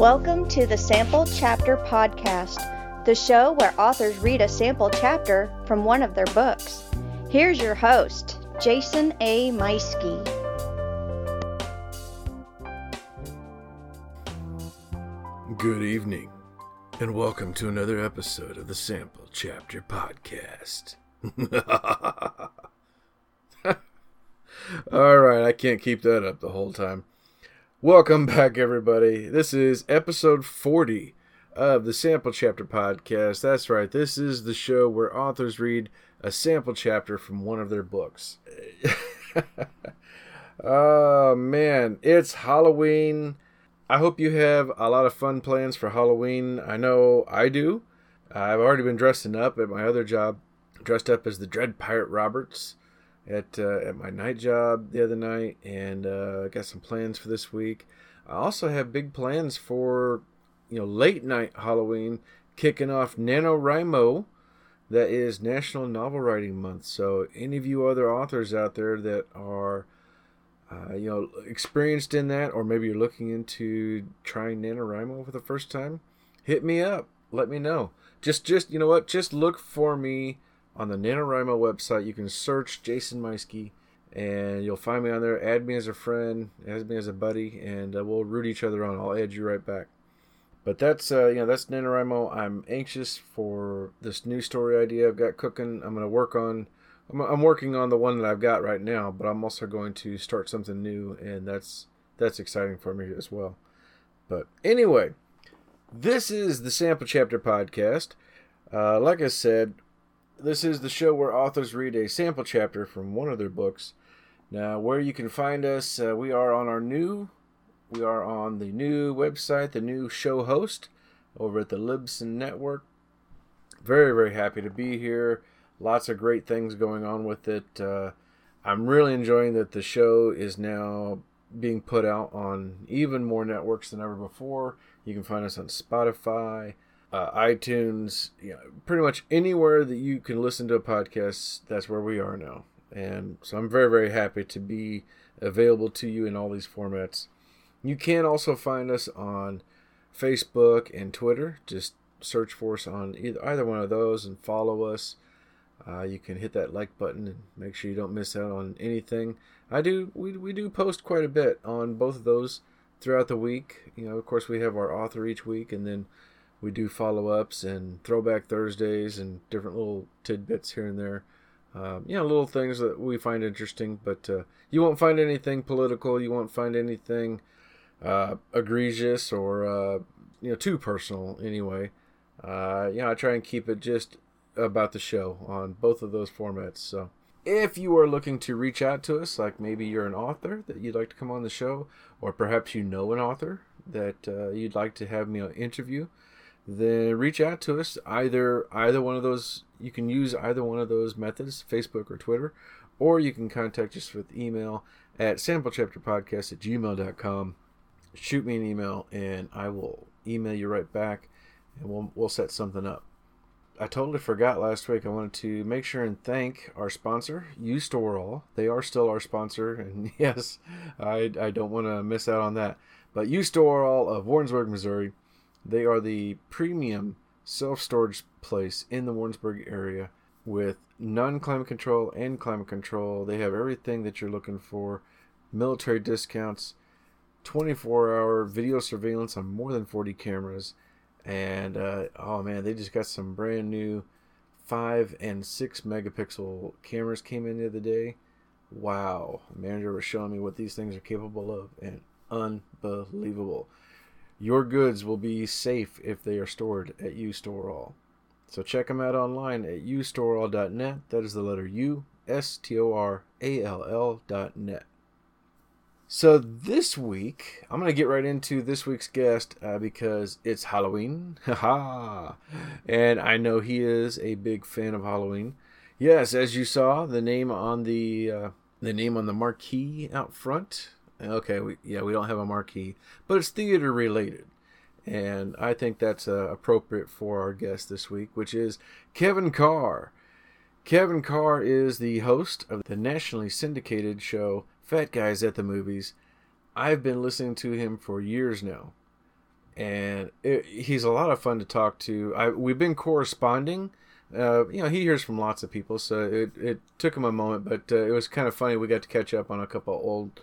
Welcome to the Sample Chapter Podcast, the show where authors read a sample chapter from one of their books. Here's your host, Jason A. Meiske. Good evening, and welcome to another episode of the Sample Chapter Podcast. All right, I can't keep that up the whole time. Welcome back, everybody. This is episode 40 of the Sample Chapter Podcast. That's right, this is the show where authors read a sample chapter from one of their books. oh, man, it's Halloween. I hope you have a lot of fun plans for Halloween. I know I do. I've already been dressing up at my other job, dressed up as the Dread Pirate Roberts at uh, at my night job the other night, and uh, got some plans for this week. I also have big plans for you know late night Halloween, kicking off NaNoWriMo. That is National Novel Writing Month. So any of you other authors out there that are uh, you know experienced in that, or maybe you're looking into trying NaNoWriMo for the first time, hit me up. Let me know. Just just you know what? Just look for me on the NaNoWriMo website. You can search Jason Meiske and you'll find me on there. Add me as a friend, add me as a buddy, and uh, we'll root each other on. I'll add you right back. But that's uh, you know that's NaNoWriMo. I'm anxious for this new story idea I've got cooking. I'm gonna work on. I'm, I'm working on the one that I've got right now, but I'm also going to start something new, and that's that's exciting for me as well. But anyway, this is the Sample Chapter podcast. Uh, like I said, this is the show where authors read a sample chapter from one of their books. Now, where you can find us, uh, we are on our new, we are on the new website, the new show host over at the Libsyn Network. Very, very happy to be here. Lots of great things going on with it. Uh, I'm really enjoying that the show is now being put out on even more networks than ever before. You can find us on Spotify, uh, iTunes, you know, pretty much anywhere that you can listen to a podcast, that's where we are now. And so I'm very, very happy to be available to you in all these formats. You can also find us on Facebook and Twitter. Just search for us on either, either one of those and follow us. Uh, you can hit that like button and make sure you don't miss out on anything. I do we, we do post quite a bit on both of those throughout the week. You know, of course, we have our author each week, and then we do follow ups and throwback Thursdays and different little tidbits here and there. Um, you know, little things that we find interesting, but uh, you won't find anything political. You won't find anything uh, egregious or uh, you know too personal. Anyway, uh, you know, I try and keep it just about the show on both of those formats. So, if you are looking to reach out to us, like maybe you're an author that you'd like to come on the show, or perhaps you know an author that uh, you'd like to have me interview then reach out to us either either one of those you can use either one of those methods facebook or twitter or you can contact us with email at samplechapterpodcast at gmail.com shoot me an email and i will email you right back and we'll, we'll set something up. I totally forgot last week i wanted to make sure and thank our sponsor U-Stor-All they are still our sponsor and yes i, I don't want to miss out on that. But U-Stor-All of warrensburg missouri they are the premium self storage place in the Warrensburg area with non climate control and climate control. They have everything that you're looking for military discounts, 24 hour video surveillance on more than 40 cameras. And uh, oh man, they just got some brand new 5 and 6 megapixel cameras came in the other day. Wow, the manager was showing me what these things are capable of, and unbelievable. Your goods will be safe if they are stored at U-Stor-All. So check them out online at ustorall.net. That is the letter U, S T O R A L L dot net. So this week, I'm going to get right into this week's guest uh, because it's Halloween. Haha. and I know he is a big fan of Halloween. Yes, as you saw, the name on the uh, the name on the marquee out front Okay, we, yeah, we don't have a marquee, but it's theater related. And I think that's uh, appropriate for our guest this week, which is Kevin Carr. Kevin Carr is the host of the nationally syndicated show Fat Guys at the Movies. I've been listening to him for years now. and it, he's a lot of fun to talk to. I, we've been corresponding. Uh, you know, he hears from lots of people, so it, it took him a moment, but uh, it was kind of funny. We got to catch up on a couple old,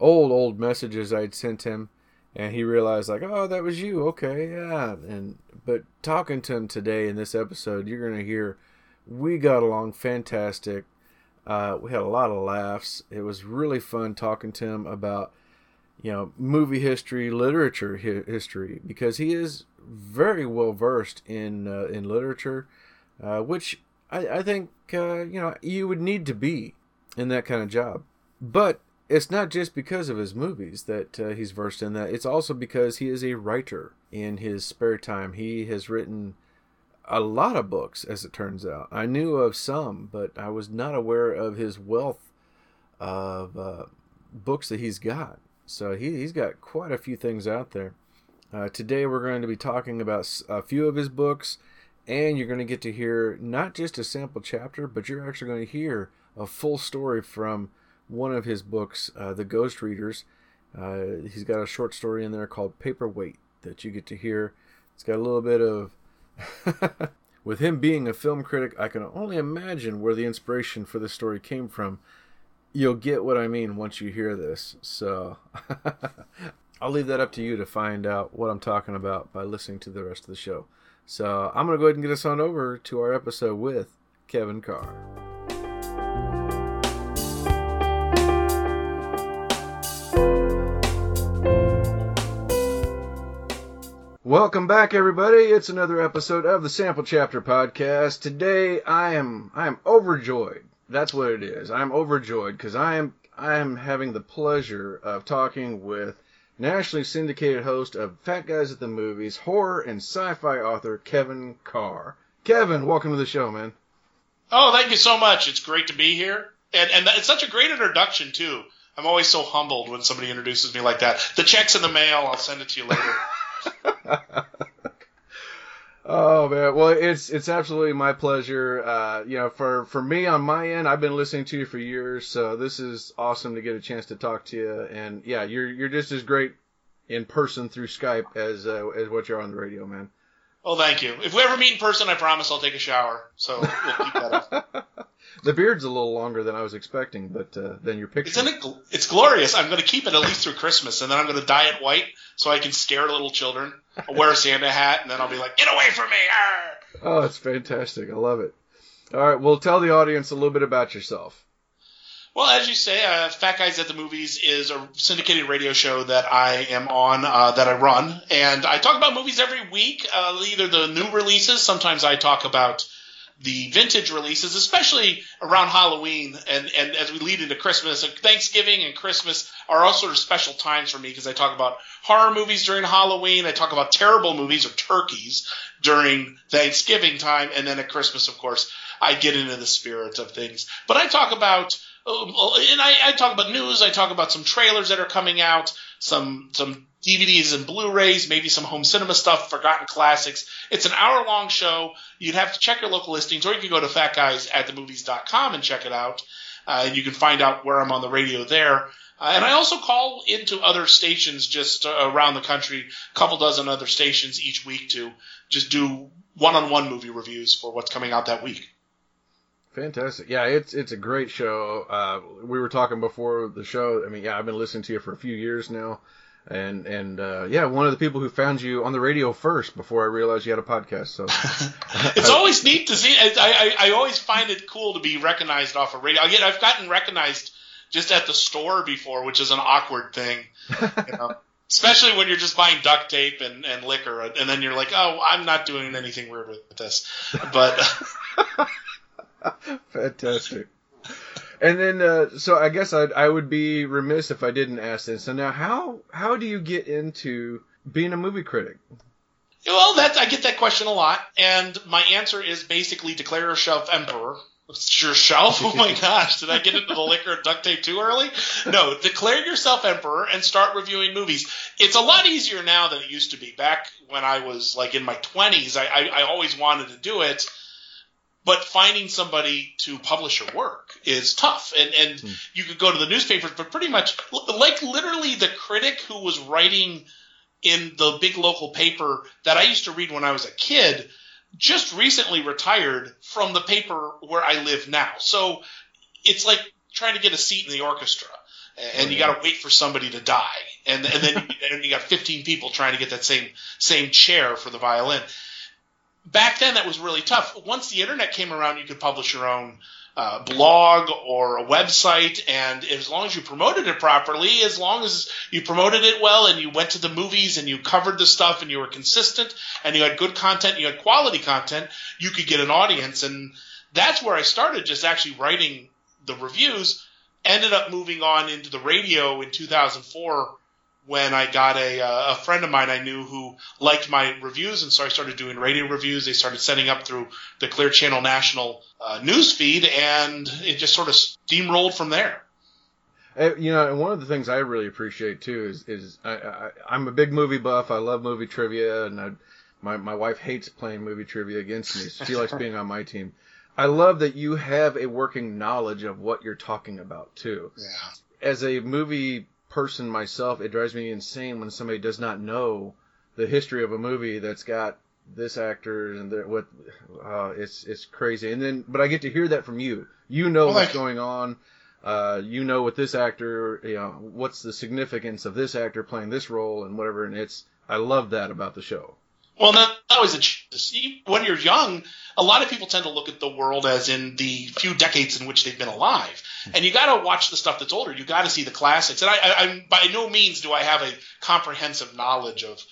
old, old messages I'd sent him, and he realized like, oh, that was you. Okay, yeah. And but talking to him today in this episode, you're gonna hear we got along fantastic. Uh, we had a lot of laughs. It was really fun talking to him about you know movie history, literature hi- history, because he is very well versed in uh, in literature, uh, which I, I think uh, you know you would need to be in that kind of job. But it's not just because of his movies that uh, he's versed in that. It's also because he is a writer in his spare time. He has written a lot of books, as it turns out. I knew of some, but I was not aware of his wealth of uh, books that he's got. So he, he's got quite a few things out there. Uh, today we're going to be talking about a few of his books, and you're going to get to hear not just a sample chapter, but you're actually going to hear a full story from one of his books, uh, The Ghost Readers. Uh, he's got a short story in there called Paperweight that you get to hear. It's got a little bit of. With him being a film critic, I can only imagine where the inspiration for this story came from. You'll get what I mean once you hear this. So I'll leave that up to you to find out what I'm talking about by listening to the rest of the show. So I'm going to go ahead and get us on over to our episode with Kevin Carr. Welcome back, everybody. It's another episode of the Sample Chapter Podcast. Today, I am I am overjoyed. That's what it is. I'm overjoyed because I am I am having the pleasure of talking with nationally syndicated host of Fat Guys at the Movies, horror and sci-fi author Kevin Carr. Kevin, welcome to the show, man. Oh, thank you so much. It's great to be here, and and it's such a great introduction too. I'm always so humbled when somebody introduces me like that. The check's in the mail. I'll send it to you later. oh man, well it's it's absolutely my pleasure. Uh, you know, for for me on my end, I've been listening to you for years, so this is awesome to get a chance to talk to you. And yeah, you're you're just as great in person through Skype as uh, as what you're on the radio, man. Well, thank you. If we ever meet in person, I promise I'll take a shower. So we'll keep that up. the beard's a little longer than I was expecting, but uh, then your picture. Isn't it? Gl- it's glorious. I'm going to keep it at least through Christmas, and then I'm going to dye it white so I can scare little children. I'll wear a Santa hat, and then I'll be like, "Get away from me!" Arr! Oh, it's fantastic. I love it. All right, well, tell the audience a little bit about yourself. Well, as you say, uh, Fat Guys at the Movies is a syndicated radio show that I am on, uh, that I run, and I talk about movies every week. Uh, either the new releases, sometimes I talk about the vintage releases, especially around Halloween and, and as we lead into Christmas. Thanksgiving and Christmas are all sort of special times for me because I talk about horror movies during Halloween. I talk about terrible movies or turkeys during Thanksgiving time. And then at Christmas, of course, I get into the spirit of things. But I talk about um, and I, I, talk about news. I talk about some trailers that are coming out, some some DVDs and Blu-rays, maybe some home cinema stuff, forgotten classics. It's an hour-long show. You'd have to check your local listings, or you can go to fatguysatthemovies.com and check it out. Uh, and you can find out where I'm on the radio there. Uh, and I also call into other stations just uh, around the country, a couple dozen other stations each week to just do one-on-one movie reviews for what's coming out that week. Fantastic. Yeah, it's it's a great show. Uh, we were talking before the show. I mean, yeah, I've been listening to you for a few years now, and and uh, yeah, one of the people who found you on the radio first before I realized you had a podcast. So it's always neat to see. I, I I always find it cool to be recognized off of radio. I get I've gotten recognized just at the store before, which is an awkward thing. You know? Especially when you're just buying duct tape and, and liquor, and then you're like, "Oh, I'm not doing anything weird with this," but Fantastic. And then, uh, so I guess I'd, I would be remiss if I didn't ask this. So now, how how do you get into being a movie critic? Well, that I get that question a lot, and my answer is basically declare yourself emperor. Yourself? Oh my gosh, did I get into the liquor and duct tape too early? No, declare yourself emperor and start reviewing movies. It's a lot easier now than it used to be. Back when I was like in my twenties, I, I, I always wanted to do it but finding somebody to publish your work is tough. And and mm. you could go to the newspapers, but pretty much like literally the critic who was writing in the big local paper that I used to read when I was a kid, just recently retired from the paper where I live now. So it's like trying to get a seat in the orchestra, and you got to wait for somebody to die, and and then and you got 15 people trying to get that same same chair for the violin. Back then, that was really tough. Once the internet came around, you could publish your own uh, blog or a website, and as long as you promoted it properly, as long as you promoted it well, and you went to the movies and you covered the stuff, and you were consistent, and you had good content, you had quality content, you could get an audience, and that's where I started, just actually writing the reviews. Ended up moving on into the radio in 2004 when I got a, uh, a friend of mine I knew who liked my reviews, and so I started doing radio reviews. They started sending up through the Clear Channel National uh, news feed, and it just sort of steamrolled from there. Uh, you know, and one of the things I really appreciate too is is I, I, I'm a big movie buff. I love movie trivia, and I, my my wife hates playing movie trivia against me. She likes being on my team. I love that you have a working knowledge of what you're talking about too. Yeah. As a movie person myself, it drives me insane when somebody does not know the history of a movie that's got this actor and the, what. Uh, it's it's crazy. And then, but I get to hear that from you. You know Well, what's like- going on. Uh, you know what this actor, you know, what's the significance of this actor playing this role and whatever. And it's, I love that about the show. Well, not always a ch- when you're young, a lot of people tend to look at the world as in the few decades in which they've been alive, and you got to watch the stuff that's older. You got to see the classics. And I, I, by no means do I have a comprehensive knowledge of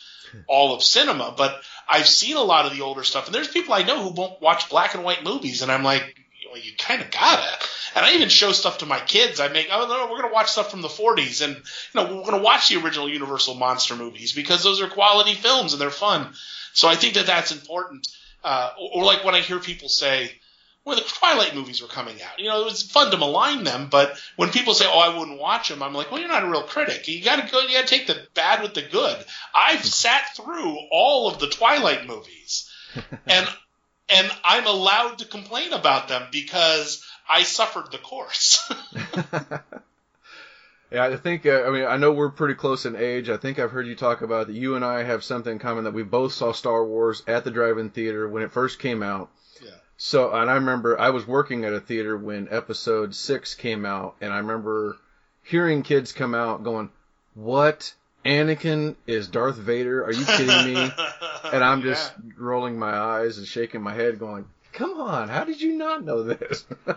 all of cinema, but I've seen a lot of the older stuff. And there's people I know who won't watch black and white movies, and I'm like, well, you kind of gotta. And I even show stuff to my kids. I make, oh no, we're gonna watch stuff from the 40s, and you know, we're gonna watch the original Universal monster movies because those are quality films and they're fun. So I think that that's important. Uh, or, or like when I hear people say, well, the Twilight movies were coming out. You know, it was fun to malign them, but when people say, "Oh, I wouldn't watch them," I'm like, "Well, you're not a real critic. You got to go. You got to take the bad with the good." I've sat through all of the Twilight movies, and and I'm allowed to complain about them because I suffered the course. Yeah, I think. Uh, I mean, I know we're pretty close in age. I think I've heard you talk about that. You and I have something in common that we both saw Star Wars at the drive-in theater when it first came out. Yeah. So, and I remember I was working at a theater when Episode Six came out, and I remember hearing kids come out going, "What? Anakin is Darth Vader? Are you kidding me?" and I'm just rolling my eyes and shaking my head, going, "Come on, how did you not know this?"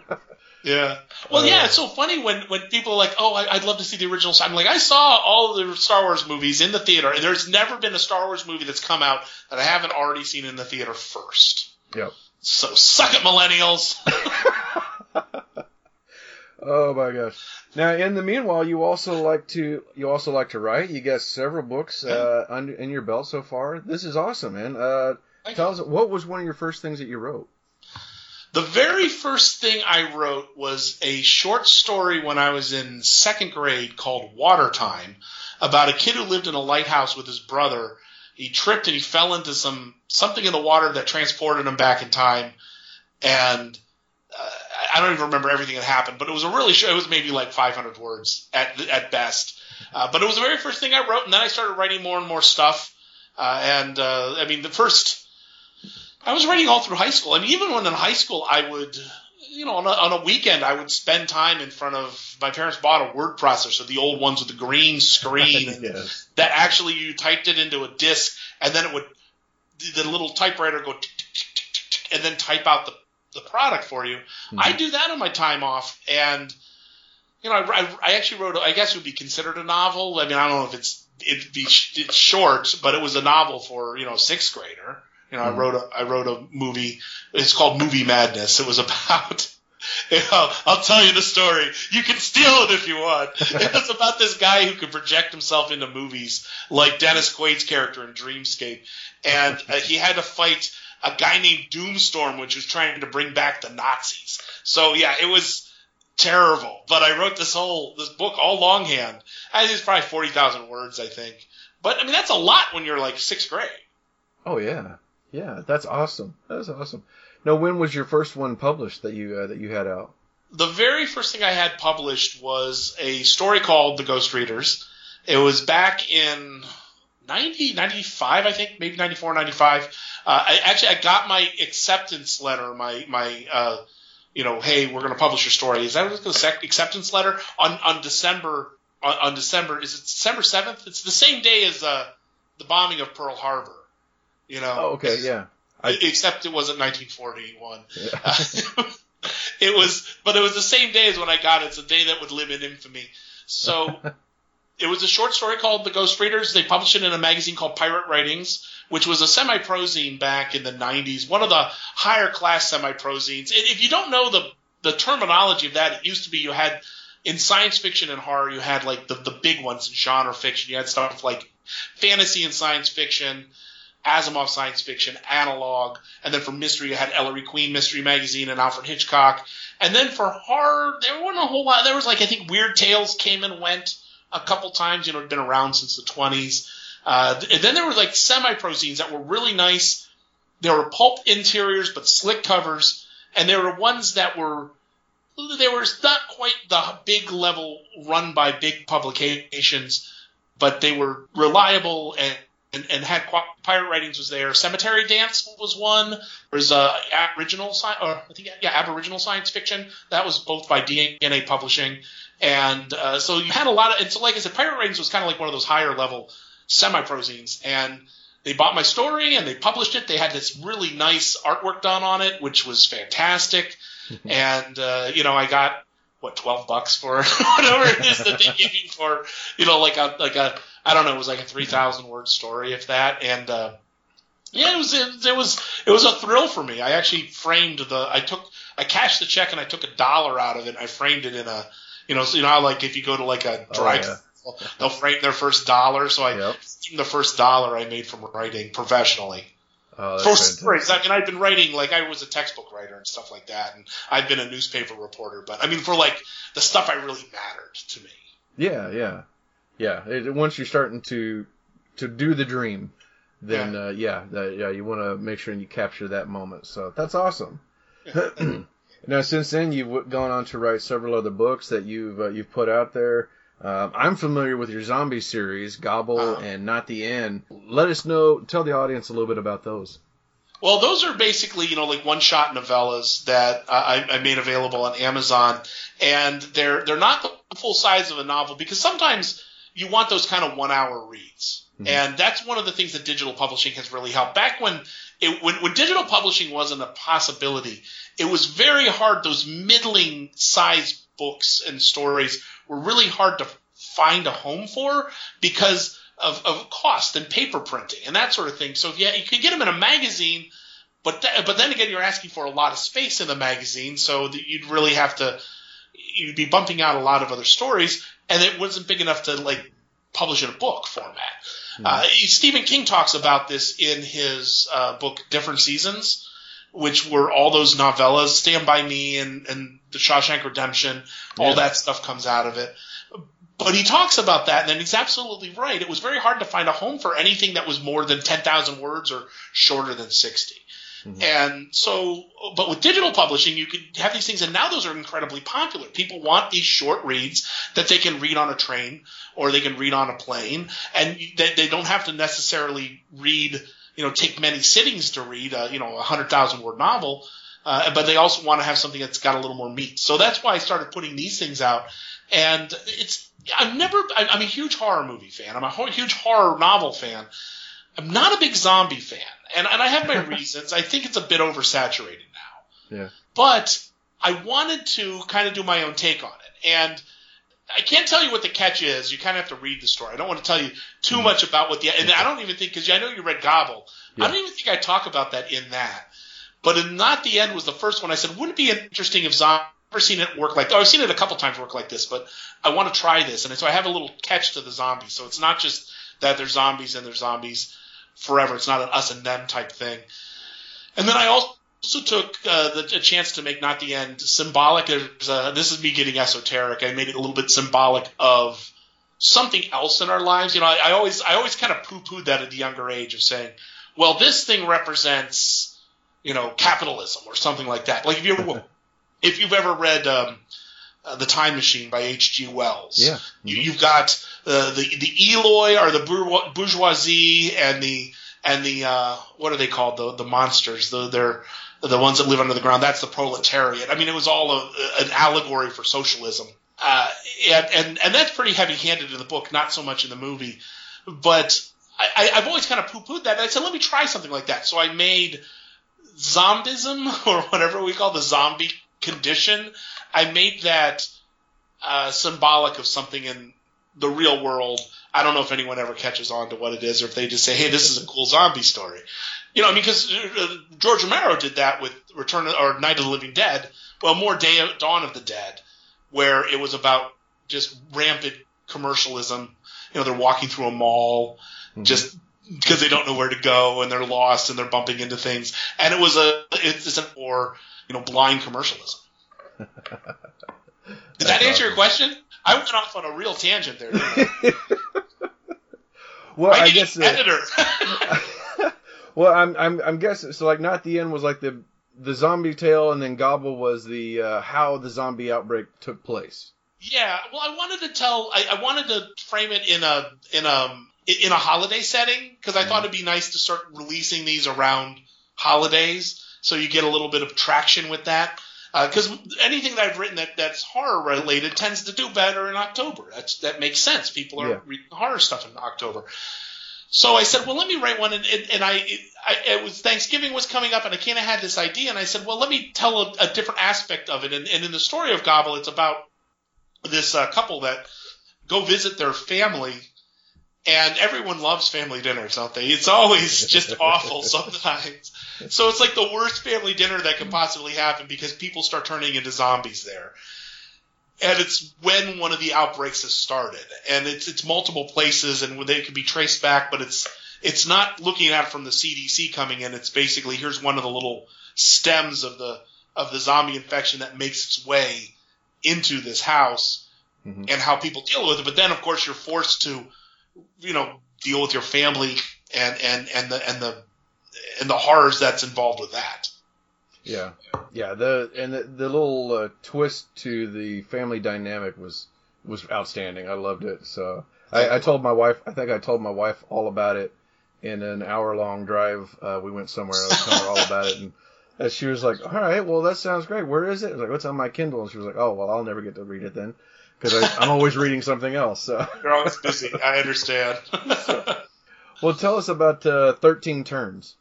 Yeah. Well, yeah, it's so funny when, when people are like, oh, I, I'd love to see the original. I'm like, I saw all of the Star Wars movies in the theater, and there's never been a Star Wars movie that's come out that I haven't already seen in the theater first. yep. So suck it, millennials. Oh my gosh! Now, in the meanwhile, you also like to you also like to write. You got several books uh, under in your belt so far. This is awesome, man. Uh, tell us what was one of your first things that you wrote? The very first thing I wrote was a short story when I was in second grade called Water Time about a kid who lived in a lighthouse with his brother. He tripped and he fell into some something in the water that transported him back in time, and I don't even remember everything that happened. But it was a really short. It was maybe like 500 words at at best. Uh, but it was the very first thing I wrote, and then I started writing more and more stuff. Uh, and uh, I mean, the first I was writing all through high school. I mean, even when in high school, I would, you know, on a, on a weekend, I would spend time in front of my parents bought a word processor, the old ones with the green screen, yes. that actually you typed it into a disk, and then it would the little typewriter go and then type out the the product for you. I do that on my time off, and you know, I, I, I actually wrote. I guess it would be considered a novel. I mean, I don't know if it's it'd be it's short, but it was a novel for you know sixth grader. You know, Mhm. I wrote a I wrote a movie. It's called Movie Madness. It was about. You know, I'll tell you the story. You can steal it if you want. It was about this guy who could project himself into movies, like Dennis Quaid's character in Dreamscape, and uh, he had to fight a guy named Doomstorm, which was trying to bring back the Nazis. So yeah, it was terrible. But I wrote this whole this book all longhand. I think it's probably forty thousand words, I think. But I mean, that's a lot when you're like sixth grade. Oh yeah, yeah. That's awesome. That's awesome. Now, when was your first one published that you uh, that you had out? the very first thing I had published was a story called The Ghost Readers. It was back in 90, 95, I think, maybe 94, 95. Uh, I actually I got my acceptance letter, my my uh, you know, hey, we're going to publish your story. Is that the acceptance letter on on December on, on, December? Is it December seventh? It's the same day as uh, the bombing of Pearl Harbor. You know. Oh, okay, yeah. I, except it wasn't 1941. Yeah. it was, but it was the same day as when I got it. It's a day that would live in infamy. So it was a short story called The Ghost Readers. They published it in a magazine called Pirate Writings, which was a semi prozine back in the 90s, one of the higher class semi prozines. If you don't know the, the terminology of that, it used to be you had in science fiction and horror, you had like the, the big ones in genre fiction. You had stuff like fantasy and science fiction, Asimov science fiction, analog, and then for mystery, you had Ellery Queen Mystery Magazine and Alfred Hitchcock. And then for horror, there wasn't a whole lot. There was like I think Weird Tales came and went a couple times. You know, been around since the 20s. Uh, and then there were like semi-prozines that were really nice. There were pulp interiors but slick covers, and there were ones that were they were not quite the big level run by big publications, but they were reliable and and, and had pirate writings was there. Cemetery Dance was one. There was uh, Aboriginal science, or I think yeah, Aboriginal science fiction. That was both by DNA Publishing, and uh, so you had a lot of. And so, like I said, Pirate Writings was kind of like one of those higher level semi prozines, and they bought my story and they published it. They had this really nice artwork done on it, which was fantastic. and uh, you know, I got what twelve bucks for whatever it is that they give you for you know like a like a I don't know it was like a three thousand word story if that and uh, yeah it was it, it was it was a thrill for me I actually framed the I took I cashed the check and I took a dollar out of it and I framed it in a you know so you know like if you go to like a dry oh, yeah. they'll frame their first dollar so I yep. the first dollar I made from writing professionally Oh, for stories. I mean, I've been writing like I was a textbook writer and stuff like that, and I've been a newspaper reporter. But I mean, for like the stuff I really mattered to me. Yeah, yeah, yeah. It, once you're starting to to do the dream, then yeah, uh, yeah, that, yeah, you want to make sure and you capture that moment. So that's awesome. Yeah. now, since then, you've gone on to write several other books that you've uh, you've put out there. Uh, I'm familiar with your zombie series, Gobble uh-huh. and Not the End. Let us know, tell the audience a little bit about those. Well, those are basically, you know, like one-shot novellas that I, I made available on Amazon, and they're they're not the full size of a novel because sometimes you want those kind of one-hour reads, mm-hmm. and that's one of the things that digital publishing has really helped. Back when it, when, when digital publishing wasn't a possibility, it was very hard. Those middling size books and stories were really hard to find a home for because of, of cost and paper printing and that sort of thing. So yeah, you could get them in a magazine, but th- but then again, you're asking for a lot of space in the magazine, so that you'd really have to you'd be bumping out a lot of other stories, and it wasn't big enough to like publish in a book format. Mm-hmm. Uh, Stephen King talks about this in his uh, book Different Seasons which were all those novellas, Stand by Me and, and The Shawshank Redemption, all yeah. that stuff comes out of it. But he talks about that, and then he's absolutely right. It was very hard to find a home for anything that was more than 10,000 words or shorter than 60. Mm-hmm. And so, but with digital publishing, you could have these things, and now those are incredibly popular. People want these short reads that they can read on a train or they can read on a plane, and they, they don't have to necessarily read you know take many sittings to read a you know a hundred thousand word novel, uh, but they also want to have something that's got a little more meat. So that's why I started putting these things out. And it's I've never I'm a huge horror movie fan. I'm a huge horror novel fan. I'm not a big zombie fan, and and I have my reasons. I think it's a bit oversaturated now. Yeah. But I wanted to kind of do my own take on it, and I can't tell you what the catch is. You kind of have to read the story. I don't want to tell you too much about what the and I don't even think because I know you read Gobble. Yeah. I don't even think I talk about that in that. But in not the end was the first one. I said, wouldn't it be interesting if zombie? I've never seen it work like. Oh, I've seen it a couple times work like this, but I want to try this. And so I have a little catch to the zombies. So it's not just that they're zombies and they're zombies forever. It's not an us and them type thing. And then I also also took uh, the, a chance to make not the end symbolic. Uh, this is me getting esoteric. I made it a little bit symbolic of something else in our lives. You know, I, I always I always kind of poo pooed that at the younger age of saying, well, this thing represents you know capitalism or something like that. Like if you ever if you've ever read um, uh, the Time Machine by H.G. Wells. Yeah. You, you've got uh, the the Eloi or the bourgeoisie and the and the uh, what are they called the the monsters the they're the ones that live under the ground that's the proletariat. I mean it was all a, an allegory for socialism. Uh, and, and and that's pretty heavy handed in the book, not so much in the movie. But I, I've always kind of poo pooed that. I said, let me try something like that. So I made zombism or whatever we call the zombie condition. I made that uh, symbolic of something in the real world. I don't know if anyone ever catches on to what it is, or if they just say, "Hey, this is a cool zombie story." You know, I mean, because uh, George Romero did that with Return of, or Night of the Living Dead. Well, more Day Dawn of the Dead, where it was about just rampant commercialism. You know, they're walking through a mall, mm-hmm. just because they don't know where to go and they're lost and they're bumping into things. And it was a it's, a for you know blind commercialism. Did that answer awesome. your question? I went off on a real tangent there. well, I, I guess editor. well, I'm I'm I'm guessing so. Like, not the end was like the the zombie tale, and then Gobble was the uh, how the zombie outbreak took place. Yeah, well, I wanted to tell. I, I wanted to frame it in a in a in a holiday setting because I mm thought it'd be nice to start releasing these around holidays, so you get a little bit of traction with that. Because uh, anything that I've written that, that's horror related tends to do better in October. That's that makes sense. People are yeah. reading horror stuff in October. So I said, well, let me write one, and, and, and I, I, it was Thanksgiving was coming up, and I kind of had this idea, and I said, well, let me tell a, a different aspect of it. And, and, in the story of Gobble, it's about this uh, couple that go visit their family and everyone loves family dinners, don't they? It's always just awful sometimes. So it's like the worst family dinner that could possibly happen because people start turning into zombies there. And it's when one of the outbreaks has started, and it's it's multiple places, and they can be traced back, but it's it's not looking at it from the CDC coming in. It's basically here's one of the little stems of the of the zombie infection that makes its way into this house, mm-hmm. and how people deal with it. But then, of course, you're forced to you know deal with your family and and and the and the and the horrors that's involved with that. Yeah, yeah. The and the, the little uh, twist to the family dynamic was was outstanding. I loved it. So I, I, told my wife. I think I told my wife all about it in an hour long drive. Uh, we went somewhere. I was telling her all about it, and, and she was like, "All right, well that sounds great. Where is it?" I was like, "What's on my Kindle?" And she was like, "Oh, well, I'll never get to read it then." because I'm always reading something else. So you're always busy. I understand. well, tell us about uh, Thirteen Turns.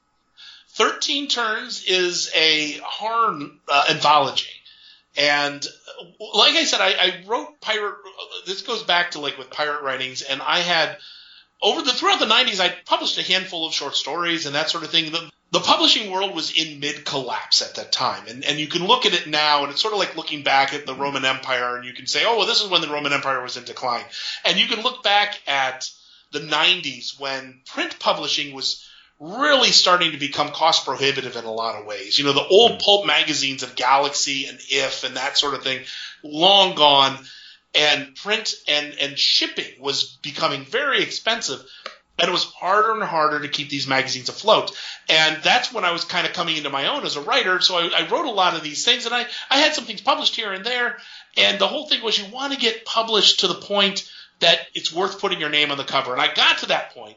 Thirteen Turns is a horror uh, anthology, and like I said, I, I wrote pirate. This goes back to like with pirate writings, and I had over the throughout the 90s i published a handful of short stories and that sort of thing the, the publishing world was in mid collapse at that time. And, and you can look at it now, and it's sort of like looking back at the Roman Empire, and you can say, oh, well, this is when the Roman Empire was in decline. And you can look back at the 90s when print publishing was really starting to become cost prohibitive in a lot of ways. You know, the old hmm. pulp magazines of Galaxy and If and that sort of thing, long gone. And print and, and shipping was becoming very expensive and it was harder and harder to keep these magazines afloat. And that's when I was kind of coming into my own as a writer. So I, I, wrote a lot of these things, and I, I had some things published here and there. And the whole thing was you want to get published to the point that it's worth putting your name on the cover. And I got to that point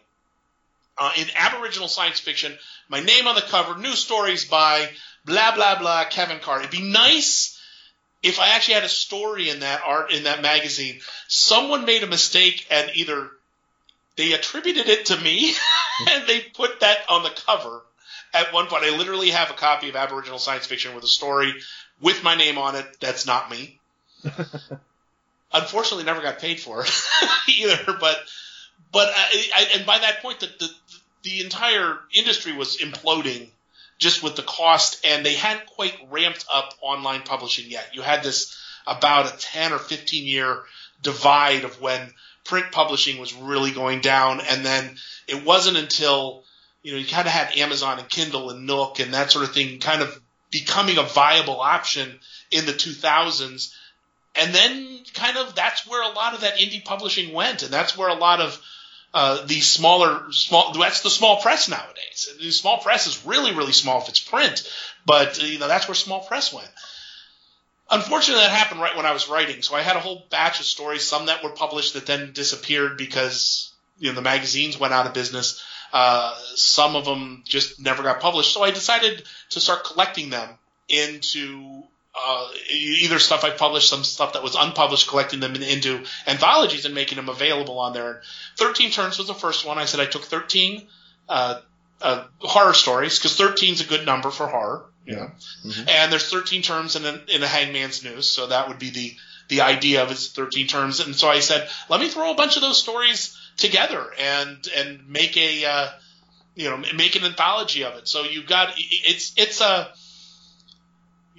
uh, in Aboriginal science fiction. My name on the cover, new stories by blah blah blah Kevin Carr. It'd be nice if I actually had a story in that art in that magazine. Someone made a mistake and either they attributed it to me and they put that on the cover at one point. I literally have a copy of Aboriginal science fiction with a story with my name on it. That's not me. Unfortunately, never got paid for it either. But but I, I, and by that point, the, the the entire industry was imploding just with the cost, and they hadn't quite ramped up online publishing yet. You had this about a ten or fifteen year divide of when print publishing was really going down, and then it wasn't until you know you kind of had Amazon and Kindle and Nook and that sort of thing kind of becoming a viable option in the 2000s, and then kind of that's where a lot of that indie publishing went, and that's where a lot of uh, the smaller small that's the small press nowadays. The small press is really really small if it's print, but you know that's where small press went. unfortunately, that happened right when I was writing. So I had a whole batch of stories, some that were published that then disappeared because you know the magazines went out of business. Uh, some of them just never got published. So I decided to start collecting them into uh, either stuff I published, some stuff that was unpublished, collecting them in, into anthologies and making them available on there. 13 Turns was the first one. I said I took 13 uh, uh, horror stories because 13 is a good number for horror. You know? Mm-hmm. And there's 13 terms in a, in a hangman's noose, so that would be the the idea of its 13 Turns. And so I said, let me throw a bunch of those stories together and and make a uh, you know make an anthology of it. So you've got it's it's a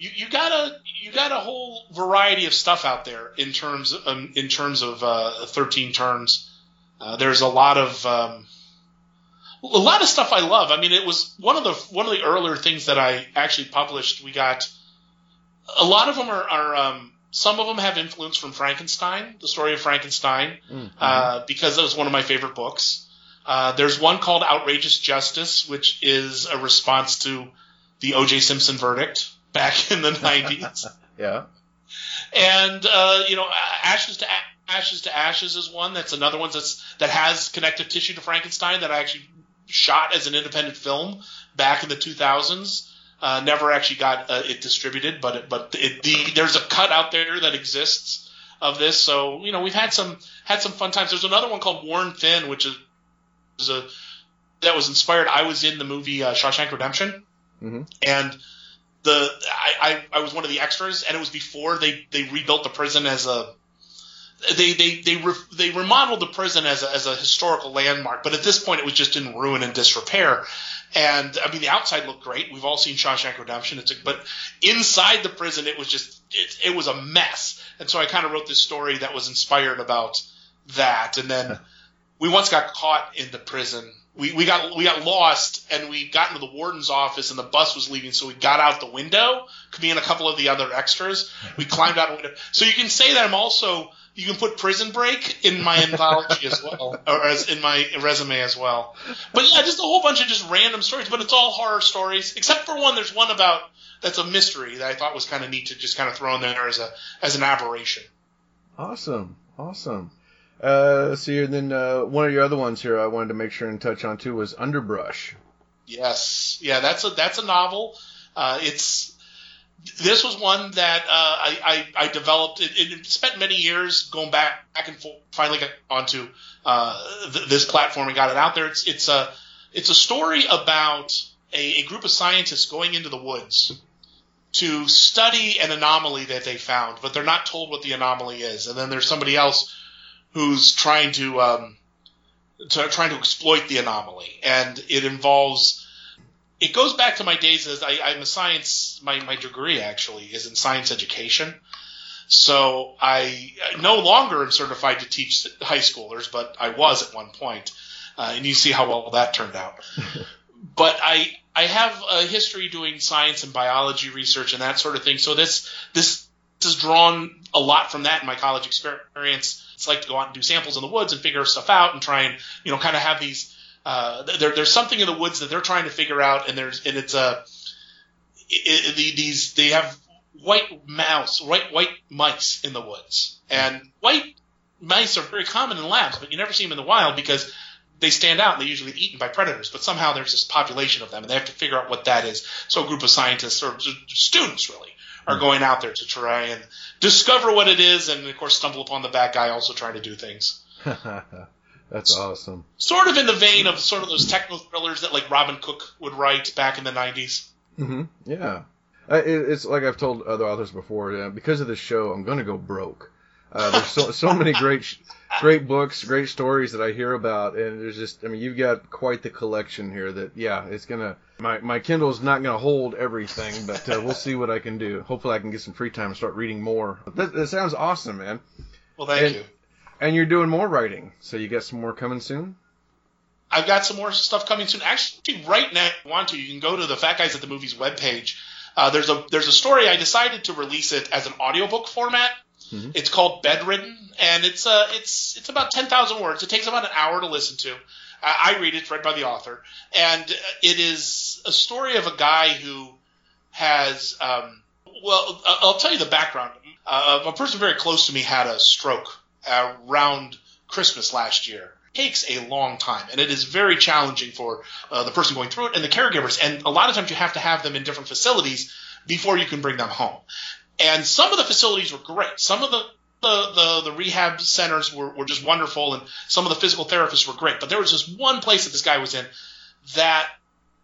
you, you got a you got a whole variety of stuff out there in terms of, um, in terms of uh, 13 Turns. Uh, there's a lot of um, a lot of stuff I love. I mean, it was one of the one of the earlier things that I actually published. We got a lot of them are, are um, some of them have influence from Frankenstein, the story of Frankenstein, mm-hmm. uh, because that was one of my favorite books. Uh, there's one called Outrageous Justice, which is a response to the O.J. Simpson verdict back in the 90s. yeah. And uh, you know, Ashes to Ashes to Ashes is one. That's another one that's that has connective tissue to Frankenstein that I actually shot as an independent film back in the 2000s. Uh, never actually got uh, it distributed, but it, but it, the, there's a cut out there that exists of this. So you know we've had some had some fun times. There's another one called Warren Thin, which is, is a that was inspired. I was in the movie uh, Shawshank Redemption, mm-hmm. and the I, I, I was one of the extras, and it was before they they rebuilt the prison as a they they they re, they remodeled the prison as a, as a historical landmark, but at this point it was just in ruin and disrepair. And I mean, the outside looked great. We've all seen Shawshank Redemption. It's a, but inside the prison, it was just it, it was a mess. And so I kind of wrote this story that was inspired about that. And then we once got caught in the prison. We, we got we got lost and we got into the warden's office and the bus was leaving, so we got out the window. Me and a couple of the other extras, we climbed out a window. So you can say that I'm also you can put Prison Break in my anthology as well, or as in my resume as well. But yeah, just a whole bunch of just random stories, but it's all horror stories, except for one. There's one about that's a mystery that I thought was kind of neat to just kind of throw in there as a as an aberration. Awesome, awesome. Uh, see, and then uh, one of your other ones here I wanted to make sure and touch on too was Underbrush. Yes, yeah, that's a that's a novel. Uh, it's this was one that uh, I, I, I, developed. It, it, spent many years going back back and forth. Finally got onto uh, th- this platform and got it out there. It's it's a it's a story about a, a, group of scientists going into the woods to study an anomaly that they found, but they're not told what the anomaly is. And then there's somebody else who's trying to um, to, trying to exploit the anomaly, and it involves it goes back to my days as I, I'm a science. My my degree actually is in science education. So I no longer am certified to teach high schoolers, but I was at one point, uh, and you see how well that turned out. but I I have a history doing science and biology research and that sort of thing. So this this has drawn a lot from that in my college experience. It's like to go out and do samples in the woods and figure stuff out and try and you know kind of have these uh, there, there's something in the woods that they're trying to figure out, and there's and it's a it, it, these they have white mouse, white white mice in the woods, and white mice are very common in labs, but you never see them in the wild because they stand out and they usually eaten by predators. But somehow there's this population of them, and they have to figure out what that is. So a group of scientists or students really are hmm. going out there to try and discover what it is, and of course stumble upon the bad guy also trying to do things. That's awesome. Sort of in the vein of sort of those techno thrillers that like Robin Cook would write back in the 90s. Mm-hmm. Yeah. it's like I've told other authors before. because of this show, I'm going to go broke. Uh, there's so so many great great books, great stories that I hear about, and there's just I mean you've got quite the collection here. That yeah, it's gonna my my Kindle's not gonna hold everything, but uh, we'll see what I can do. Hopefully, I can get some free time and start reading more. That, that sounds awesome, man. Well, thank and, you. And you're doing more writing, so you got some more coming soon. I've got some more stuff coming soon. Actually, right now, if you want to, you can go to the Fat Guys at the Movies webpage. Uh, there's a there's a story. I decided to release it as an audiobook format. Mm-hmm. It's called Bedridden, and it's uh it's it's about ten thousand words. It takes about an hour to listen to. I read it, it's read by the author, and it is a story of a guy who has um, Well, I'll tell you the background. Uh, a person very close to me had a stroke around Christmas last year. It takes a long time, and it is very challenging for uh, the person going through it and the caregivers. And a lot of times you have to have them in different facilities before you can bring them home. And some of the facilities were great. Some of the the, the, the rehab centers were, were just wonderful, and some of the physical therapists were great. But there was just one place that this guy was in that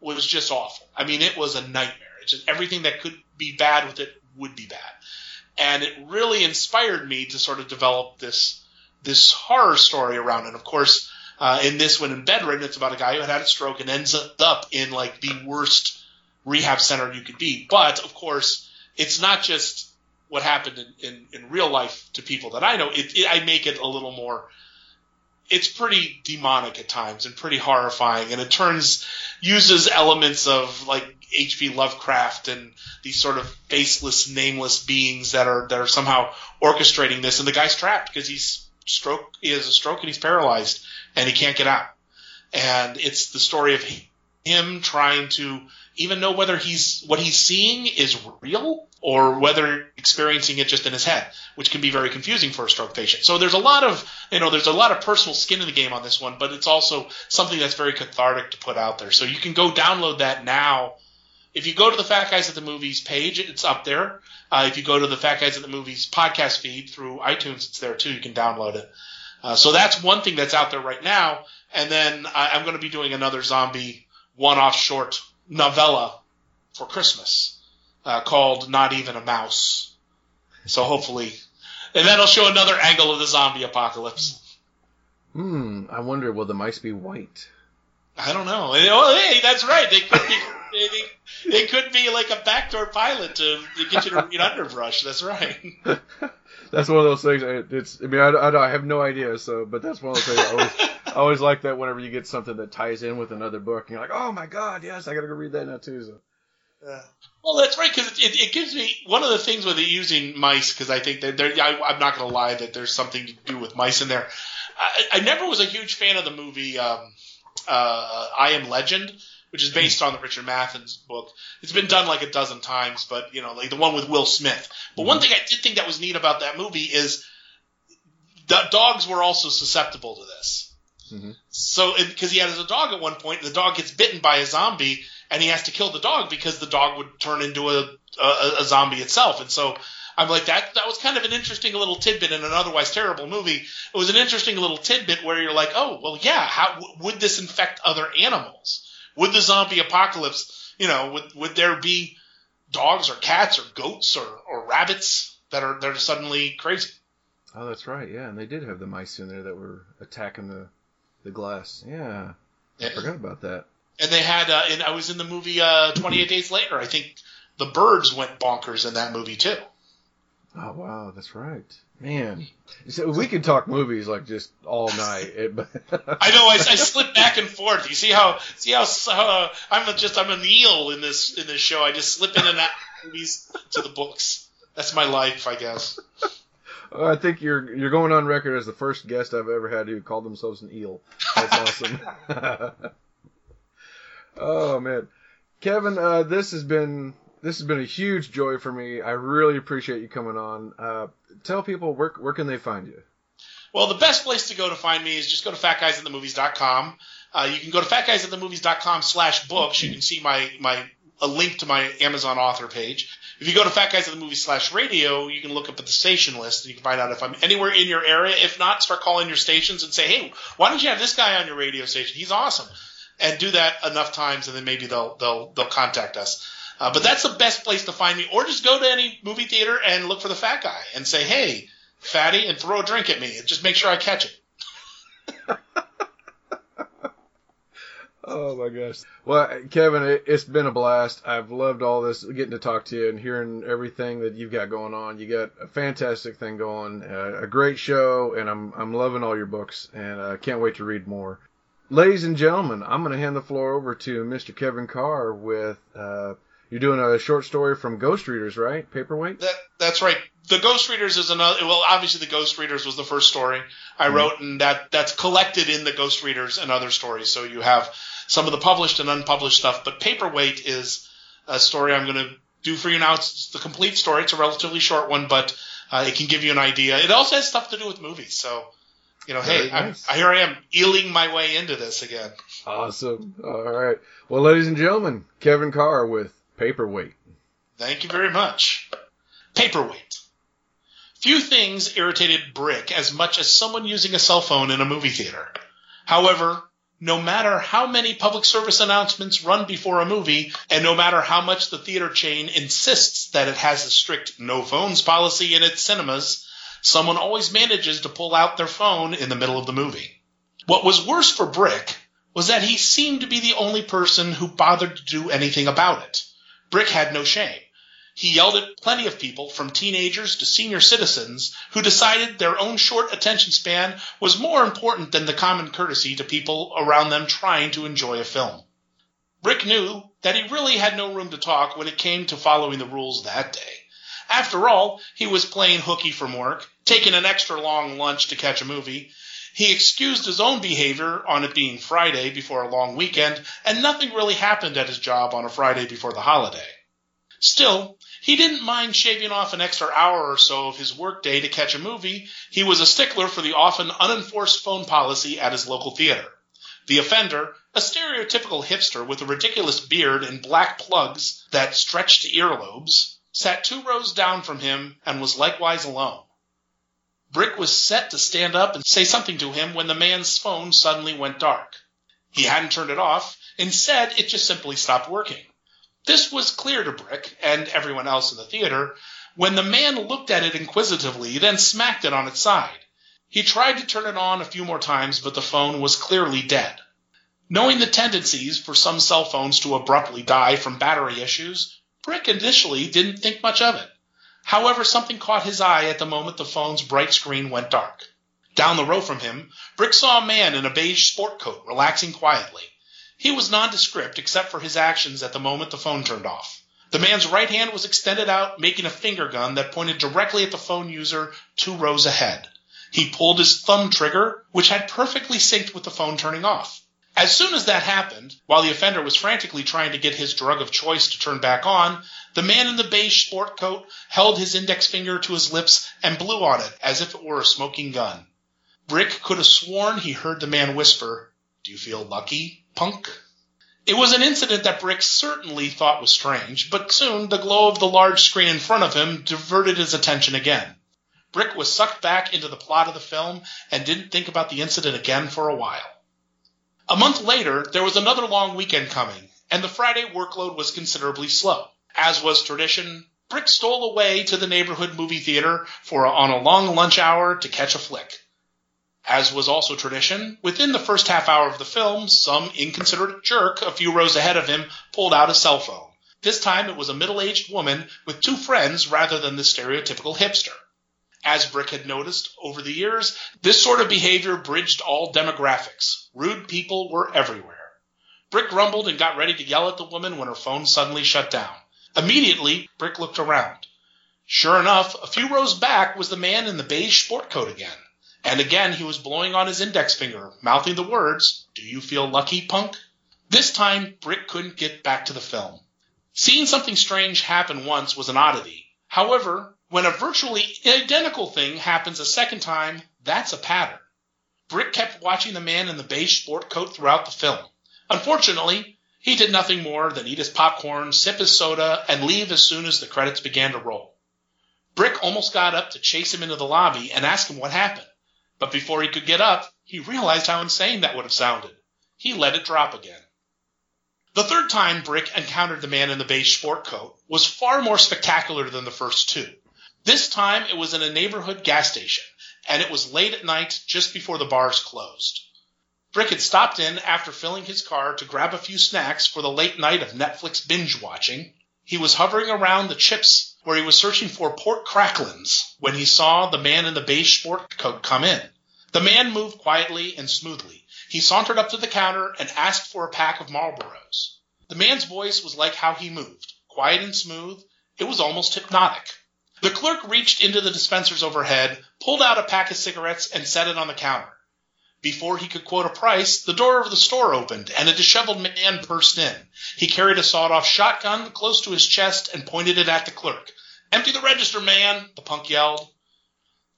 was just awful. I mean, it was a nightmare. It's just everything that could be bad with it would be bad, and it really inspired me to sort of develop this this horror story around it. And of course, uh, in this one in bedridden, it's about a guy who had had a stroke and ends up in like the worst rehab center you could be. But of course, it's not just what happened in, in, in real life to people that I know. It, it, I make it a little more. It's pretty demonic at times and pretty horrifying, and it turns uses elements of like H.P. Lovecraft and these sort of faceless, nameless beings that are that are somehow orchestrating this. And the guy's trapped because he's stroke. He has a stroke and he's paralyzed and he can't get out. And it's the story of him trying to even know whether he's what he's seeing is real or whether experiencing it just in his head, which can be very confusing for a stroke patient. So there's a lot of you know there's a lot of personal skin in the game on this one, but it's also something that's very cathartic to put out there. So you can go download that now. If you go to the Fat Guys at the Movies page, it's up there. Uh, if you go to the Fat Guys at the Movies podcast feed through iTunes, it's there too. You can download it. Uh, so that's one thing that's out there right now. And then I, I'm going to be doing another zombie one-off short novella for Christmas uh, called Not Even a Mouse. So hopefully, and that'll show another angle of the zombie apocalypse. Hmm. I wonder, will the mice be white? I don't know. Oh, hey, that's right. They could be. they, they could be like a backdoor pilot to, to get you to read underbrush. That's right. that's one of those things. It's. I mean, I, I, I, have no idea. So, but that's one of those things. I always, I always like that whenever you get something that ties in with another book, and you're like, oh my god, yes, I got to go read that now too. So. Yeah. Well, that's right because it, it, gives me one of the things with it using mice because I think that they're. I, am not going to lie that there's something to do with mice in there. I, I never was a huge fan of the movie um, uh, I Am Legend, which is based on the Richard Matheson book. It's been done like a dozen times, but you know, like the one with Will Smith. But mm-hmm. one thing I did think that was neat about that movie is the dogs were also susceptible to this. Mm-hmm. So, because he has a dog at one point, the dog gets bitten by a zombie, and he has to kill the dog because the dog would turn into a, a, a zombie itself. And so, I'm like that. That was kind of an interesting little tidbit in an otherwise terrible movie. It was an interesting little tidbit where you're like, oh, well, yeah. How would this infect other animals? Would the zombie apocalypse, you know, would would there be dogs or cats or goats or, or rabbits that are that are suddenly crazy? Oh, that's right. Yeah, and they did have the mice in there that were attacking the the glass. Yeah, I forgot about that. And they had, uh, and I was in the movie uh, 28 Days Later. I think the birds went bonkers in that movie too. Oh wow, that's right, man. So we could talk movies like just all night. I know. I, I slip back and forth. You see how see how uh, I'm a, just I'm an eel in this in this show. I just slip in and out movies to the books. That's my life, I guess. I think you're you're going on record as the first guest I've ever had who called themselves an eel. That's awesome. oh man, Kevin, uh, this has been this has been a huge joy for me. I really appreciate you coming on. Uh, tell people where where can they find you? Well, the best place to go to find me is just go to fatguysatthemovies.com. Uh, you can go to fatguysatthemovies.com slash books. You can see my, my, a link to my Amazon author page. If you go to Fat Guys at the Movies slash radio, you can look up at the station list and you can find out if I'm anywhere in your area. If not, start calling your stations and say, hey, why don't you have this guy on your radio station? He's awesome. And do that enough times and then maybe they'll, they'll, they'll contact us. Uh, but that's the best place to find me. Or just go to any movie theater and look for the fat guy and say, hey, fatty, and throw a drink at me. And just make sure I catch it. Oh my gosh. Well, Kevin, it, has been a blast. I've loved all this, getting to talk to you and hearing everything that you've got going on. You got a fantastic thing going, uh, a great show, and I'm I'm loving all your books, and I uh, can't wait to read more. Ladies and gentlemen, I'm going to hand the floor over to Mr. Kevin Carr with uh, you're doing a short story from Ghost Readers, right? Paperweight. That, that's right. The Ghost Readers is another. Well, obviously, the Ghost Readers was the first story I mm-hmm. wrote, and that that's collected in the Ghost Readers and other stories. So you have some of the published and unpublished stuff. But Paperweight is a story I'm going to do for you now. It's the complete story. It's a relatively short one, but uh, it can give you an idea. It also has stuff to do with movies. So, you know, Very hey, I'm, here I am eeling my way into this again. Awesome. All right. Well, ladies and gentlemen, Kevin Carr with Paperweight. Thank you very much. Paperweight. Few things irritated Brick as much as someone using a cell phone in a movie theater. However, no matter how many public service announcements run before a movie, and no matter how much the theater chain insists that it has a strict no phones policy in its cinemas, someone always manages to pull out their phone in the middle of the movie. What was worse for Brick was that he seemed to be the only person who bothered to do anything about it. Brick had no shame. He yelled at plenty of people, from teenagers to senior citizens, who decided their own short attention span was more important than the common courtesy to people around them trying to enjoy a film. Brick knew that he really had no room to talk when it came to following the rules that day. After all, he was playing hooky from work, taking an extra long lunch to catch a movie. He excused his own behavior on it being Friday before a long weekend, and nothing really happened at his job on a Friday before the holiday. Still, he didn't mind shaving off an extra hour or so of his workday to catch a movie. He was a stickler for the often unenforced phone policy at his local theater. The offender, a stereotypical hipster with a ridiculous beard and black plugs that stretched to earlobes, sat two rows down from him and was likewise alone. Brick was set to stand up and say something to him when the man's phone suddenly went dark. He hadn't turned it off. Instead, it just simply stopped working. This was clear to Brick and everyone else in the theater when the man looked at it inquisitively, then smacked it on its side. He tried to turn it on a few more times, but the phone was clearly dead. Knowing the tendencies for some cell phones to abruptly die from battery issues, Brick initially didn't think much of it. However, something caught his eye at the moment the phone's bright screen went dark. Down the row from him, Brick saw a man in a beige sport coat relaxing quietly. He was nondescript except for his actions at the moment the phone turned off. The man's right hand was extended out, making a finger gun that pointed directly at the phone user two rows ahead. He pulled his thumb trigger, which had perfectly synced with the phone turning off. As soon as that happened, while the offender was frantically trying to get his drug of choice to turn back on, the man in the beige sport coat held his index finger to his lips and blew on it as if it were a smoking gun. Brick could have sworn he heard the man whisper, Do you feel lucky, punk? It was an incident that Brick certainly thought was strange, but soon the glow of the large screen in front of him diverted his attention again. Brick was sucked back into the plot of the film and didn't think about the incident again for a while. A month later, there was another long weekend coming, and the Friday workload was considerably slow. As was tradition, Brick stole away to the neighborhood movie theater for on a long lunch hour to catch a flick. As was also tradition, within the first half hour of the film, some inconsiderate jerk a few rows ahead of him pulled out a cell phone. This time it was a middle-aged woman with two friends rather than the stereotypical hipster. As Brick had noticed over the years, this sort of behavior bridged all demographics. Rude people were everywhere. Brick grumbled and got ready to yell at the woman when her phone suddenly shut down. Immediately, Brick looked around. Sure enough, a few rows back was the man in the beige sport coat again. And again he was blowing on his index finger, mouthing the words, Do you feel lucky, punk? This time, Brick couldn't get back to the film. Seeing something strange happen once was an oddity. However, when a virtually identical thing happens a second time, that's a pattern. Brick kept watching the man in the beige sport coat throughout the film. Unfortunately, he did nothing more than eat his popcorn, sip his soda, and leave as soon as the credits began to roll. Brick almost got up to chase him into the lobby and ask him what happened. But before he could get up, he realized how insane that would have sounded. He let it drop again. The third time Brick encountered the man in the beige sport coat was far more spectacular than the first two. This time it was in a neighborhood gas station, and it was late at night just before the bars closed. Brick had stopped in after filling his car to grab a few snacks for the late night of Netflix binge watching. He was hovering around the chips where he was searching for pork cracklins when he saw the man in the beige sport coat come in. The man moved quietly and smoothly. He sauntered up to the counter and asked for a pack of Marlboros. The man's voice was like how he moved, quiet and smooth. It was almost hypnotic. The clerk reached into the dispensers overhead, pulled out a pack of cigarettes, and set it on the counter. Before he could quote a price, the door of the store opened and a disheveled man burst in. He carried a sawed off shotgun close to his chest and pointed it at the clerk. Empty the register, man, the punk yelled.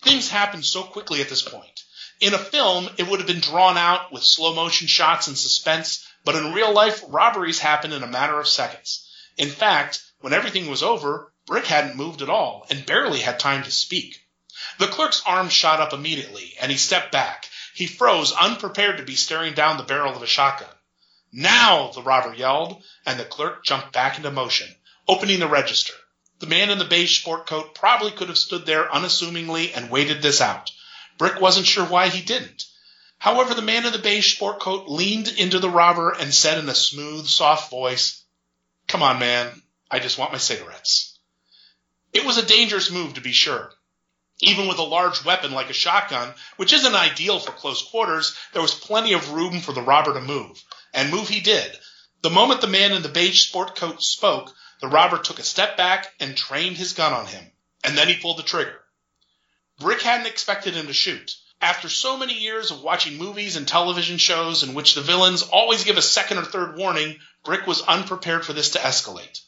Things happened so quickly at this point. In a film, it would have been drawn out with slow motion shots and suspense, but in real life, robberies happen in a matter of seconds. In fact, when everything was over, Brick hadn't moved at all and barely had time to speak. The clerk's arm shot up immediately, and he stepped back. He froze, unprepared to be staring down the barrel of a shotgun. Now, the robber yelled, and the clerk jumped back into motion, opening the register. The man in the beige sport coat probably could have stood there unassumingly and waited this out. Brick wasn't sure why he didn't. However, the man in the beige sport coat leaned into the robber and said in a smooth, soft voice, Come on, man. I just want my cigarettes. It was a dangerous move, to be sure. Even with a large weapon like a shotgun, which isn't ideal for close quarters, there was plenty of room for the robber to move. And move he did. The moment the man in the beige sport coat spoke, the robber took a step back and trained his gun on him. And then he pulled the trigger. Brick hadn't expected him to shoot. After so many years of watching movies and television shows in which the villains always give a second or third warning, Brick was unprepared for this to escalate.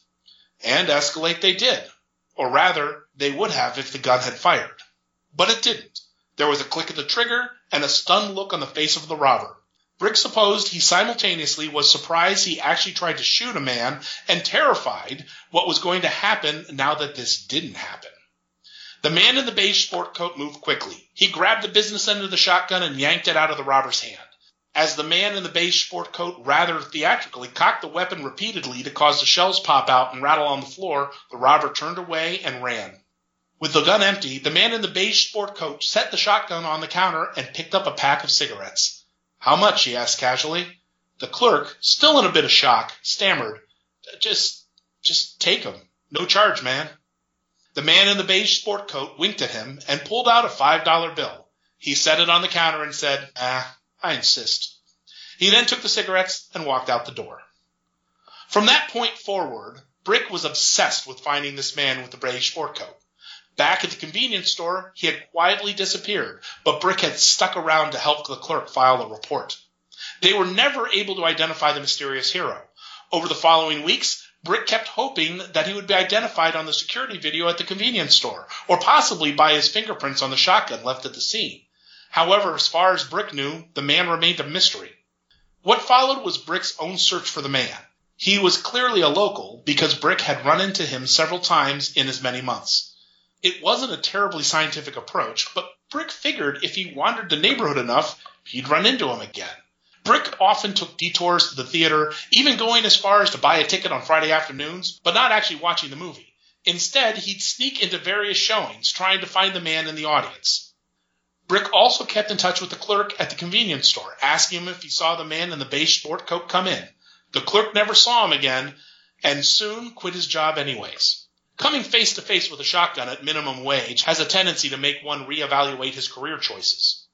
And escalate they did. Or rather, they would have if the gun had fired. But it didn't. There was a click of the trigger and a stunned look on the face of the robber. Brick supposed he simultaneously was surprised he actually tried to shoot a man and terrified what was going to happen now that this didn't happen. The man in the beige sport coat moved quickly. He grabbed the business end of the shotgun and yanked it out of the robber's hand. As the man in the beige sport coat rather theatrically cocked the weapon repeatedly to cause the shells pop out and rattle on the floor, the robber turned away and ran. With the gun empty, the man in the beige sport coat set the shotgun on the counter and picked up a pack of cigarettes. How much? he asked casually. The clerk, still in a bit of shock, stammered, Just, just take 'em. No charge, man. The man in the beige sport coat winked at him and pulled out a five dollar bill. He set it on the counter and said, Ah, I insist. He then took the cigarettes and walked out the door. From that point forward, Brick was obsessed with finding this man with the beige sport coat. Back at the convenience store, he had quietly disappeared, but Brick had stuck around to help the clerk file the report. They were never able to identify the mysterious hero. Over the following weeks, Brick kept hoping that he would be identified on the security video at the convenience store, or possibly by his fingerprints on the shotgun left at the scene. However, as far as Brick knew, the man remained a mystery. What followed was Brick's own search for the man. He was clearly a local because Brick had run into him several times in as many months. It wasn't a terribly scientific approach, but Brick figured if he wandered the neighborhood enough, he'd run into him again. Brick often took detours to the theater, even going as far as to buy a ticket on Friday afternoons, but not actually watching the movie. Instead, he'd sneak into various showings, trying to find the man in the audience. Brick also kept in touch with the clerk at the convenience store, asking him if he saw the man in the beige sport coat come in. The clerk never saw him again, and soon quit his job anyways. Coming face to face with a shotgun at minimum wage has a tendency to make one reevaluate his career choices.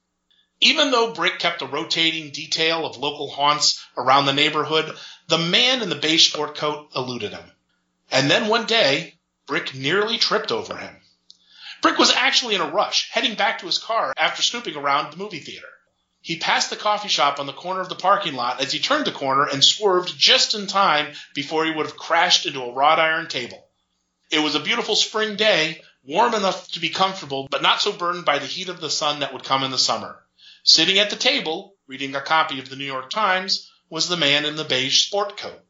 Even though Brick kept a rotating detail of local haunts around the neighborhood, the man in the beige sport coat eluded him. And then one day, Brick nearly tripped over him. Brick was actually in a rush, heading back to his car after snooping around the movie theater. He passed the coffee shop on the corner of the parking lot as he turned the corner and swerved just in time before he would have crashed into a wrought iron table. It was a beautiful spring day, warm enough to be comfortable, but not so burned by the heat of the sun that would come in the summer. Sitting at the table, reading a copy of the New York Times, was the man in the beige sport coat.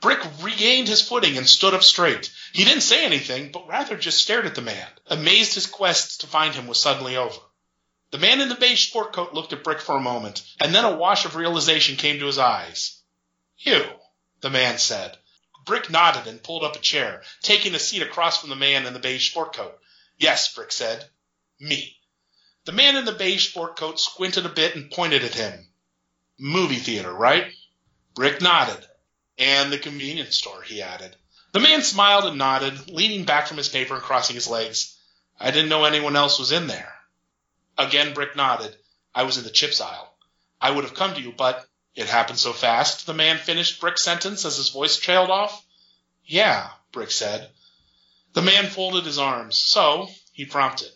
Brick regained his footing and stood up straight. He didn't say anything, but rather just stared at the man, amazed his quest to find him was suddenly over. The man in the beige sport coat looked at Brick for a moment, and then a wash of realization came to his eyes. You, the man said. Brick nodded and pulled up a chair, taking a seat across from the man in the beige sport coat. Yes, Brick said. Me. The man in the beige sport coat squinted a bit and pointed at him. Movie theater, right? Brick nodded. And the convenience store, he added. The man smiled and nodded, leaning back from his paper and crossing his legs. I didn't know anyone else was in there. Again, Brick nodded. I was in the chips aisle. I would have come to you, but it happened so fast, the man finished Brick's sentence as his voice trailed off. Yeah, Brick said. The man folded his arms. So, he prompted.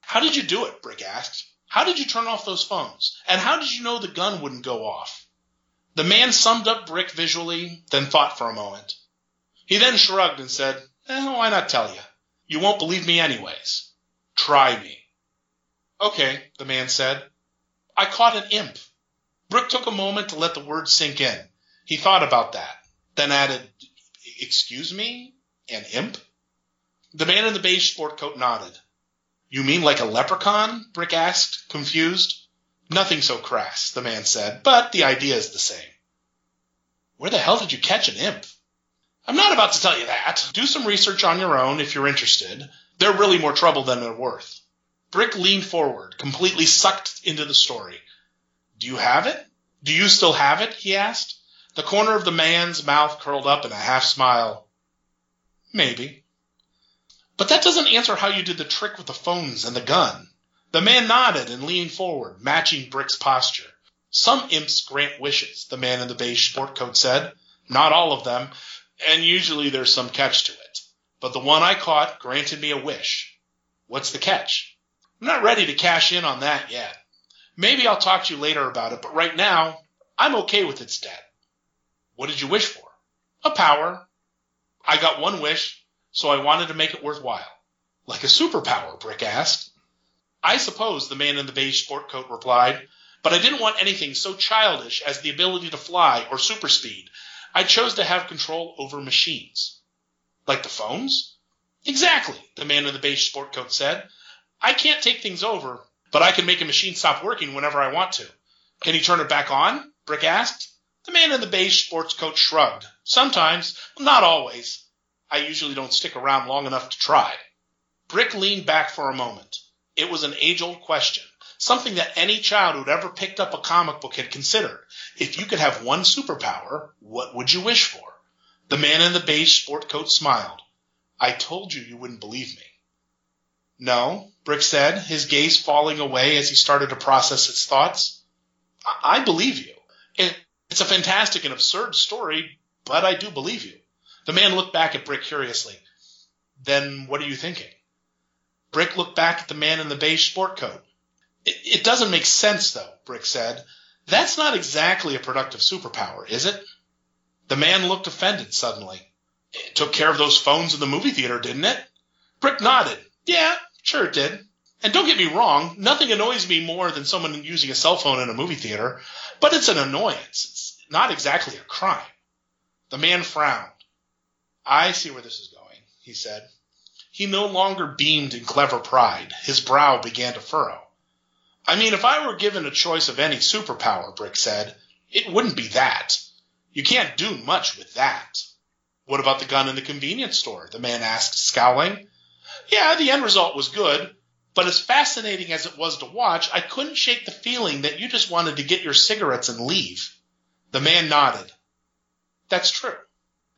How did you do it? Brick asked. How did you turn off those phones? And how did you know the gun wouldn't go off? The man summed up Brick visually, then thought for a moment. He then shrugged and said, eh, why not tell you? You won't believe me anyways. Try me. Okay, the man said. I caught an imp. Brick took a moment to let the words sink in. He thought about that, then added, Excuse me? An imp? The man in the beige sport coat nodded. You mean like a leprechaun? Brick asked, confused. Nothing so crass, the man said, but the idea is the same. Where the hell did you catch an imp? I'm not about to tell you that. Do some research on your own if you're interested. They're really more trouble than they're worth. Brick leaned forward, completely sucked into the story. Do you have it? Do you still have it? he asked. The corner of the man's mouth curled up in a half smile. Maybe. But that doesn't answer how you did the trick with the phones and the gun. The man nodded and leaned forward, matching Brick's posture. Some imps grant wishes, the man in the beige sport coat said. Not all of them, and usually there's some catch to it. But the one I caught granted me a wish. What's the catch? I'm not ready to cash in on that yet. Maybe I'll talk to you later about it, but right now, I'm okay with its debt. What did you wish for? A power. I got one wish, so I wanted to make it worthwhile. Like a superpower, Brick asked. I suppose, the man in the beige sport coat replied, but I didn't want anything so childish as the ability to fly or super speed. I chose to have control over machines. Like the phones? Exactly, the man in the beige sport coat said. I can't take things over, but I can make a machine stop working whenever I want to. Can you turn it back on? Brick asked. The man in the beige sports coat shrugged. Sometimes, not always. I usually don't stick around long enough to try. Brick leaned back for a moment. It was an age old question, something that any child who'd ever picked up a comic book had considered. If you could have one superpower, what would you wish for? The man in the beige sport coat smiled. I told you you wouldn't believe me. No, Brick said, his gaze falling away as he started to process his thoughts. I, I believe you. It, it's a fantastic and absurd story, but I do believe you. The man looked back at Brick curiously. Then what are you thinking? Brick looked back at the man in the beige sport coat. It, it doesn't make sense, though, Brick said. That's not exactly a productive superpower, is it? The man looked offended suddenly. It took care of those phones in the movie theater, didn't it? Brick nodded. Yeah, sure it did. And don't get me wrong, nothing annoys me more than someone using a cell phone in a movie theater, but it's an annoyance. It's not exactly a crime. The man frowned. I see where this is going, he said. He no longer beamed in clever pride. His brow began to furrow. I mean, if I were given a choice of any superpower, Brick said, it wouldn't be that. You can't do much with that. What about the gun in the convenience store? The man asked, scowling. Yeah, the end result was good, but as fascinating as it was to watch, I couldn't shake the feeling that you just wanted to get your cigarettes and leave. The man nodded. That's true.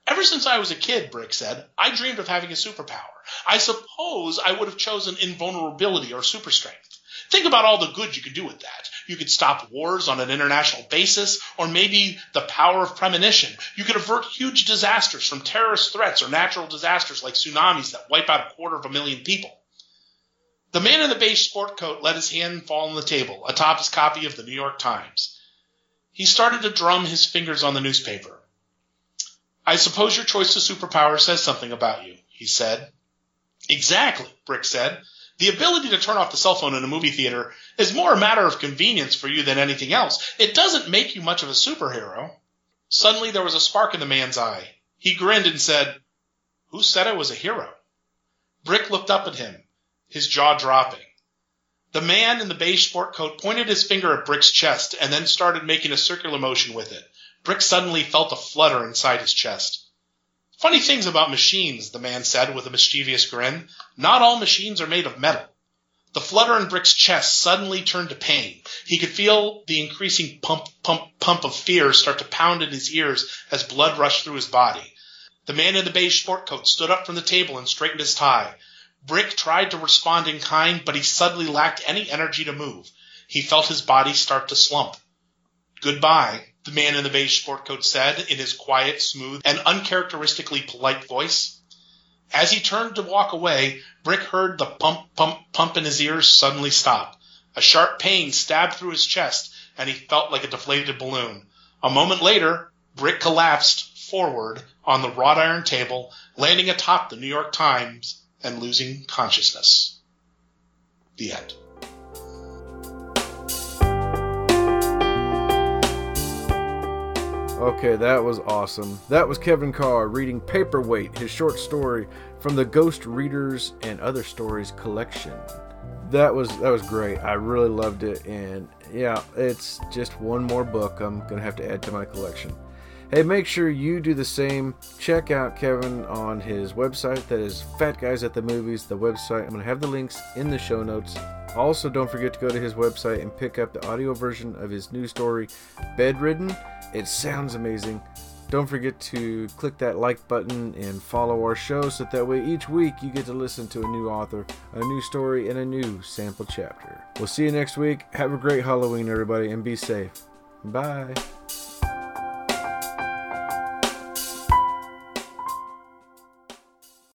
Ever since I was a kid, Brick said, I dreamed of having a superpower. I suppose I would have chosen invulnerability or super strength. Think about all the good you could do with that. You could stop wars on an international basis, or maybe the power of premonition. You could avert huge disasters from terrorist threats or natural disasters like tsunamis that wipe out a quarter of a million people. The man in the beige sport coat let his hand fall on the table, atop his copy of the New York Times. He started to drum his fingers on the newspaper. I suppose your choice of superpower says something about you, he said. Exactly, Brick said. The ability to turn off the cell phone in a movie theater is more a matter of convenience for you than anything else. It doesn't make you much of a superhero. Suddenly there was a spark in the man's eye. He grinned and said, Who said I was a hero? Brick looked up at him, his jaw dropping. The man in the beige sport coat pointed his finger at Brick's chest and then started making a circular motion with it. Brick suddenly felt a flutter inside his chest. Funny things about machines, the man said with a mischievous grin. Not all machines are made of metal. The flutter in Brick's chest suddenly turned to pain. He could feel the increasing pump, pump, pump of fear start to pound in his ears as blood rushed through his body. The man in the beige sport coat stood up from the table and straightened his tie. Brick tried to respond in kind, but he suddenly lacked any energy to move. He felt his body start to slump. Goodbye, the man in the beige sport coat said in his quiet, smooth, and uncharacteristically polite voice. As he turned to walk away, Brick heard the pump, pump, pump in his ears suddenly stop. A sharp pain stabbed through his chest, and he felt like a deflated balloon. A moment later, Brick collapsed forward on the wrought iron table, landing atop the New York Times and losing consciousness. The end. Okay, that was awesome. That was Kevin Carr reading Paperweight, his short story from the Ghost Readers and Other Stories collection. That was that was great. I really loved it and yeah, it's just one more book I'm going to have to add to my collection. Hey, make sure you do the same. Check out Kevin on his website. That is Fat Guys at the Movies, the website. I'm going to have the links in the show notes. Also, don't forget to go to his website and pick up the audio version of his new story, Bedridden. It sounds amazing. Don't forget to click that like button and follow our show so that way each week you get to listen to a new author, a new story, and a new sample chapter. We'll see you next week. Have a great Halloween, everybody, and be safe. Bye.